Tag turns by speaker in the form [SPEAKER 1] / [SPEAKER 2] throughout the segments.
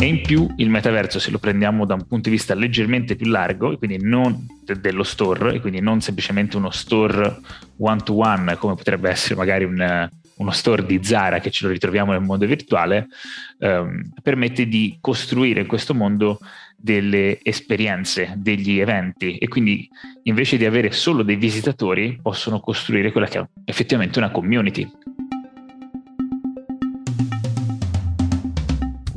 [SPEAKER 1] E in più il metaverso, se lo prendiamo da un punto di vista leggermente più largo, quindi non de- dello store, e quindi non semplicemente uno store one-to-one, come potrebbe essere magari un, uno store di Zara che ce lo ritroviamo nel mondo virtuale, ehm, permette di costruire in questo mondo delle esperienze, degli eventi e quindi invece di avere solo dei visitatori possono costruire quella che è effettivamente una community.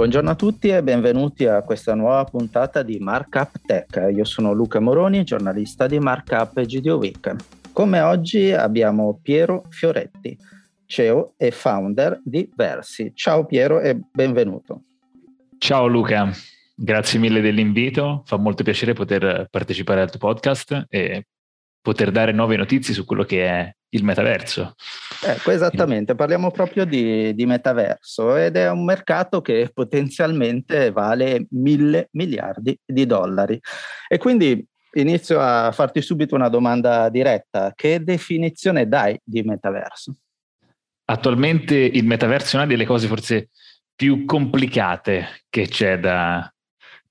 [SPEAKER 2] Buongiorno a tutti e benvenuti a questa nuova puntata di Markup Tech. Io sono Luca Moroni, giornalista di Markup GDO Week. Come oggi abbiamo Piero Fioretti, CEO e founder di Versi. Ciao Piero e benvenuto.
[SPEAKER 1] Ciao Luca, grazie mille dell'invito. Fa molto piacere poter partecipare al tuo podcast e poter dare nuove notizie su quello che è il metaverso.
[SPEAKER 2] Ecco, esattamente, parliamo proprio di, di, metaverso ed è un mercato che potenzialmente vale mille miliardi di dollari. E quindi inizio a farti subito una domanda diretta. Che definizione dai di metaverso?
[SPEAKER 1] Attualmente il metaverso è una delle cose forse più complicate che c'è da,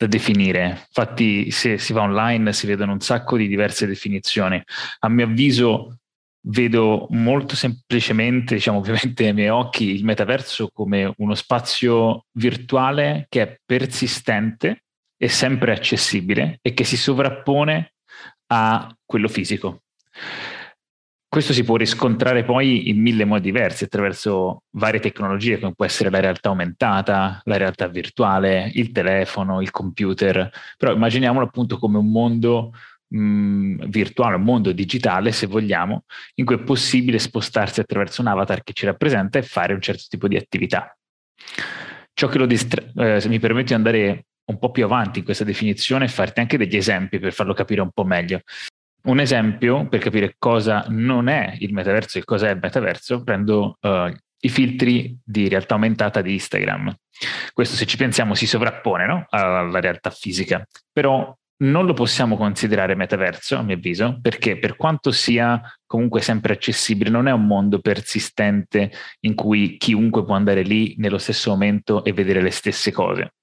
[SPEAKER 1] da definire. Infatti, se si va online si vedono un sacco di diverse definizioni. A mio avviso, vedo molto semplicemente, diciamo ovviamente ai miei occhi, il metaverso come uno spazio virtuale che è persistente e sempre accessibile e che si sovrappone a quello fisico. Questo si può riscontrare poi in mille modi diversi attraverso varie tecnologie come può essere la realtà aumentata, la realtà virtuale, il telefono, il computer, però immaginiamolo appunto come un mondo mh, virtuale, un mondo digitale se vogliamo, in cui è possibile spostarsi attraverso un avatar che ci rappresenta e fare un certo tipo di attività. Ciò che lo distra- eh, mi permette di andare un po' più avanti in questa definizione e farti anche degli esempi per farlo capire un po' meglio. Un esempio per capire cosa non è il metaverso e cosa è il metaverso, prendo uh, i filtri di realtà aumentata di Instagram. Questo, se ci pensiamo, si sovrappone no? alla realtà fisica, però non lo possiamo considerare metaverso, a mio avviso, perché per quanto sia comunque sempre accessibile, non è un mondo persistente in cui chiunque può andare lì nello stesso momento e vedere le stesse cose.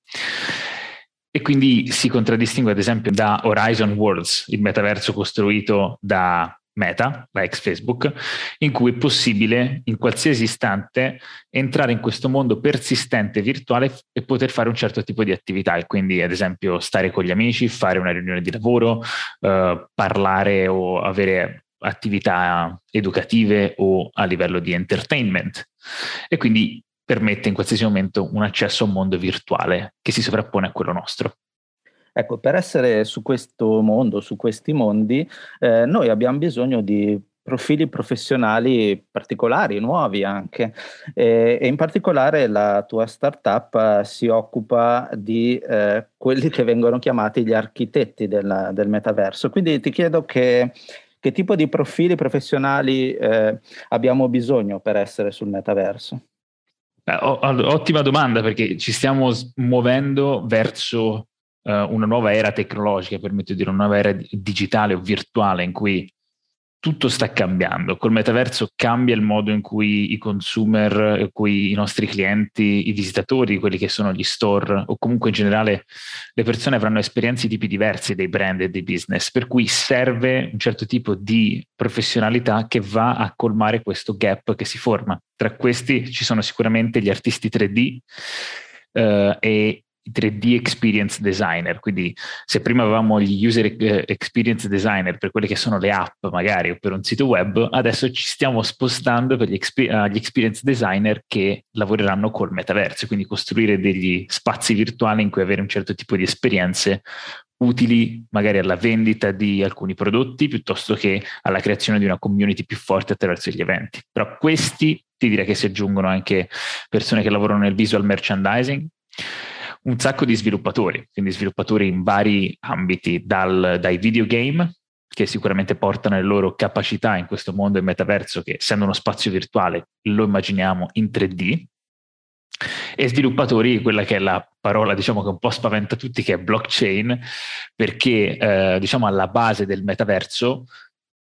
[SPEAKER 1] E quindi si contraddistingue ad esempio da Horizon Worlds, il metaverso costruito da Meta, la ex Facebook, in cui è possibile in qualsiasi istante entrare in questo mondo persistente virtuale e poter fare un certo tipo di attività, e quindi ad esempio stare con gli amici, fare una riunione di lavoro, eh, parlare o avere attività educative o a livello di entertainment. E quindi permette in qualsiasi momento un accesso a un mondo virtuale che si sovrappone a quello nostro.
[SPEAKER 2] Ecco, per essere su questo mondo, su questi mondi, eh, noi abbiamo bisogno di profili professionali particolari, nuovi anche, e, e in particolare la tua startup uh, si occupa di uh, quelli che vengono chiamati gli architetti del, del metaverso. Quindi ti chiedo che, che, tipo di profili professionali uh, abbiamo bisogno per essere sul metaverso?
[SPEAKER 1] Ottima domanda perché ci stiamo muovendo verso uh, una nuova era tecnologica, permetto di dire una nuova era digitale o virtuale in cui tutto sta cambiando. Col metaverso cambia il modo in cui i consumer, in cui i nostri clienti, i visitatori, quelli che sono gli store o comunque in generale le persone avranno esperienze di tipi diversi dei brand e dei business, per cui serve un certo tipo di professionalità che va a colmare questo gap che si forma. Tra questi ci sono sicuramente gli artisti 3D eh, e 3D experience designer, quindi se prima avevamo gli user eh, experience designer per quelle che sono le app magari o per un sito web, adesso ci stiamo spostando per gli, exper- uh, gli experience designer che lavoreranno col metaverso, quindi costruire degli spazi virtuali in cui avere un certo tipo di esperienze utili magari alla vendita di alcuni prodotti piuttosto che alla creazione di una community più forte attraverso gli eventi. Però questi ti direi che si aggiungono anche persone che lavorano nel visual merchandising, un sacco di sviluppatori, quindi sviluppatori in vari ambiti, dal, dai videogame, che sicuramente portano le loro capacità in questo mondo del metaverso, che essendo uno spazio virtuale lo immaginiamo in 3D, e sviluppatori, quella che è la parola diciamo che un po' spaventa tutti, che è blockchain, perché eh, diciamo alla base del metaverso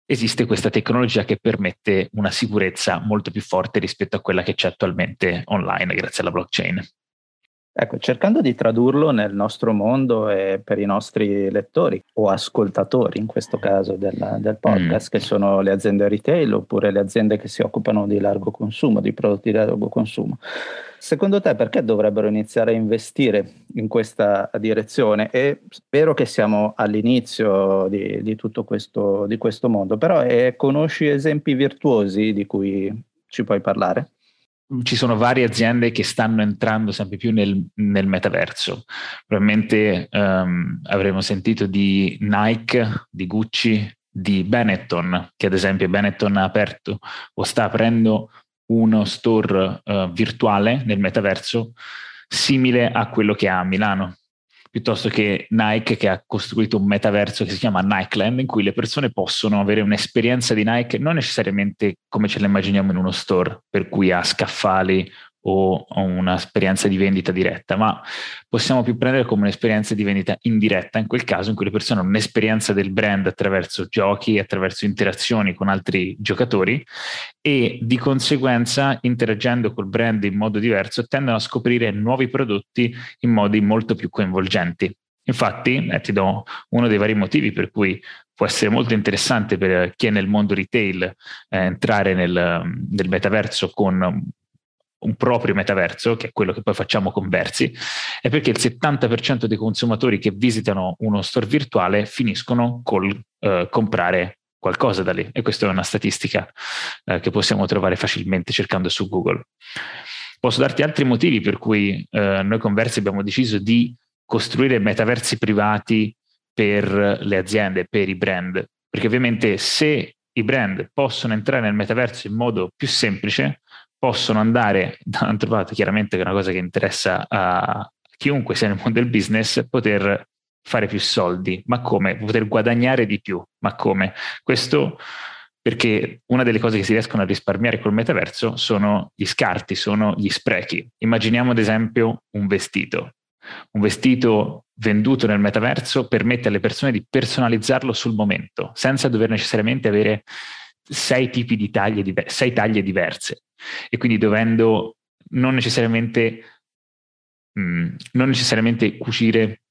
[SPEAKER 1] esiste questa tecnologia che permette una sicurezza molto più forte rispetto a quella che c'è attualmente online grazie alla blockchain.
[SPEAKER 2] Ecco, cercando di tradurlo nel nostro mondo e per i nostri lettori o ascoltatori, in questo caso del, del podcast, mm. che sono le aziende retail oppure le aziende che si occupano di largo consumo, di prodotti di largo consumo. Secondo te perché dovrebbero iniziare a investire in questa direzione? E spero che siamo all'inizio di, di tutto questo, di questo mondo, però eh, conosci esempi virtuosi di cui ci puoi parlare?
[SPEAKER 1] Ci sono varie aziende che stanno entrando sempre più nel, nel metaverso. Probabilmente um, avremo sentito di Nike, di Gucci, di Benetton, che ad esempio Benetton ha aperto o sta aprendo uno store uh, virtuale nel metaverso simile a quello che ha a Milano piuttosto che Nike che ha costruito un metaverso che si chiama Nikeland in cui le persone possono avere un'esperienza di Nike non necessariamente come ce la immaginiamo in uno store, per cui ha scaffali o un'esperienza di vendita diretta, ma possiamo più prendere come un'esperienza di vendita indiretta, in quel caso in cui le persone hanno un'esperienza del brand attraverso giochi, attraverso interazioni con altri giocatori e di conseguenza interagendo col brand in modo diverso tendono a scoprire nuovi prodotti in modi molto più coinvolgenti. Infatti, eh, ti do uno dei vari motivi per cui può essere molto interessante per chi è nel mondo retail eh, entrare nel, nel metaverso con un proprio metaverso, che è quello che poi facciamo con Versi, è perché il 70% dei consumatori che visitano uno store virtuale finiscono col eh, comprare qualcosa da lì e questa è una statistica eh, che possiamo trovare facilmente cercando su Google. Posso darti altri motivi per cui eh, noi con Versi abbiamo deciso di costruire metaversi privati per le aziende, per i brand, perché ovviamente se i brand possono entrare nel metaverso in modo più semplice, possono andare, dall'altro lato chiaramente che è una cosa che interessa a chiunque sia nel mondo del business, poter fare più soldi, ma come? Poter guadagnare di più, ma come? Questo perché una delle cose che si riescono a risparmiare col metaverso sono gli scarti, sono gli sprechi. Immaginiamo ad esempio un vestito. Un vestito venduto nel metaverso permette alle persone di personalizzarlo sul momento, senza dover necessariamente avere sei tipi di taglie, diver- sei taglie diverse e quindi dovendo non necessariamente, mh, mm, non necessariamente cucire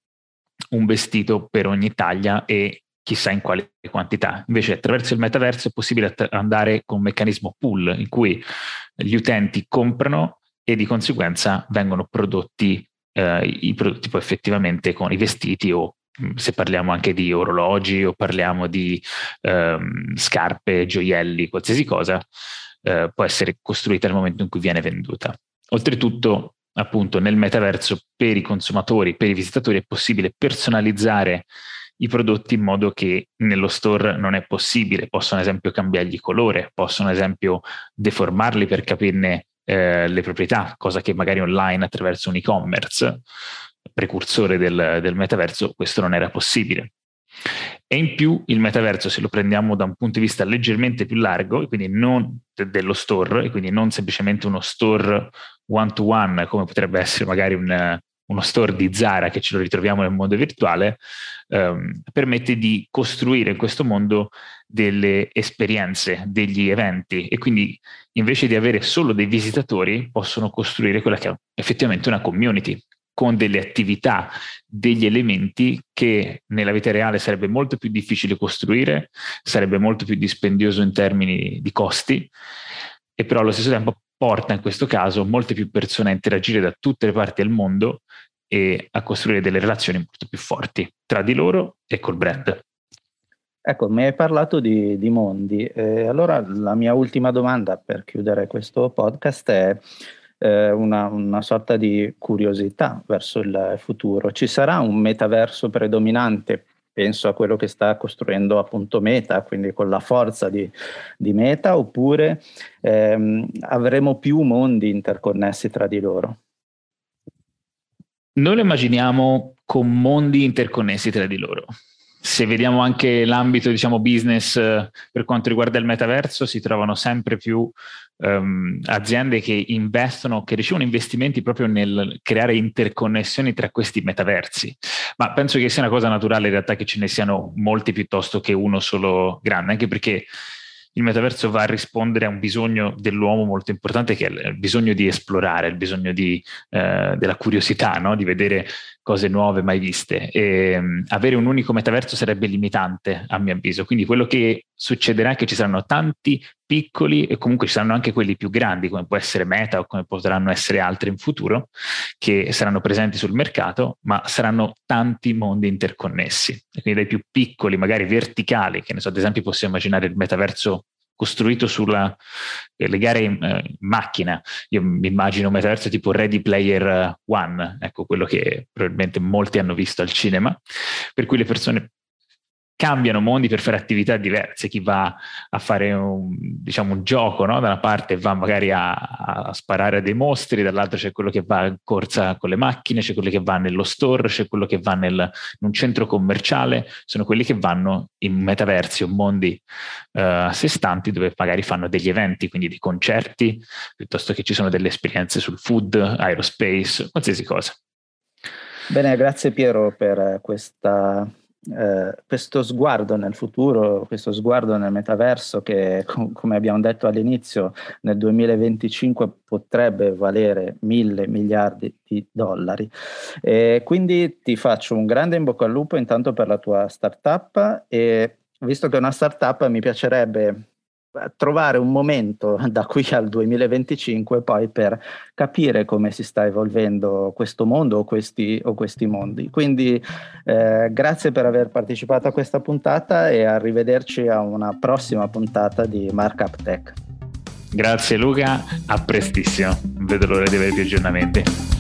[SPEAKER 1] un vestito per ogni taglia e chissà in quale quantità. Invece attraverso il metaverso è possibile andare con un meccanismo pool in cui gli utenti comprano e di conseguenza vengono prodotti eh, i prodotti poi effettivamente con i vestiti o se parliamo anche di orologi o parliamo di ehm, scarpe, gioielli, qualsiasi cosa, eh, può essere costruita nel momento in cui viene venduta. Oltretutto, appunto, nel metaverso per i consumatori, per i visitatori è possibile personalizzare i prodotti in modo che nello store non è possibile. Possono ad esempio cambiargli colore, possono ad esempio deformarli per capirne eh, le proprietà, cosa che magari online attraverso un e-commerce precursore del, del metaverso questo non era possibile. E in più il metaverso, se lo prendiamo da un punto di vista leggermente più largo, quindi non de- dello store, e quindi non semplicemente uno store one-to-one, come potrebbe essere magari un, uno store di Zara che ce lo ritroviamo nel mondo virtuale, ehm, permette di costruire in questo mondo delle esperienze, degli eventi e quindi invece di avere solo dei visitatori possono costruire quella che è effettivamente una community con delle attività, degli elementi che nella vita reale sarebbe molto più difficile costruire, sarebbe molto più dispendioso in termini di costi, e però allo stesso tempo porta in questo caso molte più persone a interagire da tutte le parti del mondo e a costruire delle relazioni molto più forti tra di loro e col brand.
[SPEAKER 2] Ecco, mi hai parlato di, di mondi. Eh, allora la mia ultima domanda per chiudere questo podcast è eh, una, una, sorta di curiosità verso il futuro. Ci sarà un metaverso predominante? Penso a quello che sta costruendo appunto Meta, quindi con la forza di, di Meta, oppure ehm, avremo più mondi interconnessi tra di loro?
[SPEAKER 1] Noi lo immaginiamo con mondi interconnessi tra di loro se vediamo anche l'ambito diciamo business eh, per quanto riguarda il metaverso si trovano sempre più um, aziende che investono che ricevono investimenti proprio nel creare interconnessioni tra questi metaversi. Ma penso che sia una cosa naturale in realtà che ce ne siano molti piuttosto che uno solo grande anche perché il metaverso va a rispondere a un bisogno dell'uomo molto importante che è il bisogno di esplorare, il bisogno di, eh, della curiosità, no? di vedere cose nuove mai viste. E, um, avere un unico metaverso sarebbe limitante, a mio avviso. Quindi quello che succederà che ci saranno tanti piccoli e comunque ci saranno anche quelli più grandi, come può essere Meta o come potranno essere altri in futuro, che saranno presenti sul mercato, ma saranno tanti mondi interconnessi. E quindi dai più piccoli, magari verticali, che ne so, ad esempio possiamo immaginare il metaverso costruito sulle eh, gare in, eh, in, macchina. Io mi immagino un metaverso tipo Ready Player One, ecco quello che probabilmente molti hanno visto al cinema, per cui le persone cambiano mondi per fare attività diverse, chi va a fare un, diciamo, un gioco, no? da una parte va magari a, a, sparare a dei mostri, dall'altra c'è quello che va in corsa con le macchine, c'è quello che va nello store, c'è quello che va nel, in un centro commerciale, sono quelli che vanno in metaversi o mondi uh, a sé stanti dove magari fanno degli eventi, quindi di concerti, piuttosto che ci sono delle esperienze sul food, aerospace, qualsiasi cosa.
[SPEAKER 2] Bene, grazie Piero per questa eh, questo sguardo nel futuro, questo sguardo nel metaverso che, com- come abbiamo detto all'inizio, nel 2025 potrebbe valere mille miliardi di dollari. E quindi ti faccio un grande in bocca al lupo intanto per la tua startup e visto che è una startup mi piacerebbe trovare un momento da qui al 2025 poi per capire come si sta evolvendo questo mondo o questi, o questi mondi. Quindi eh, grazie per aver partecipato a questa puntata e arrivederci a una prossima puntata di Markup Tech.
[SPEAKER 1] Grazie Luca, a prestissimo, vedo l'ora di avere più aggiornamenti.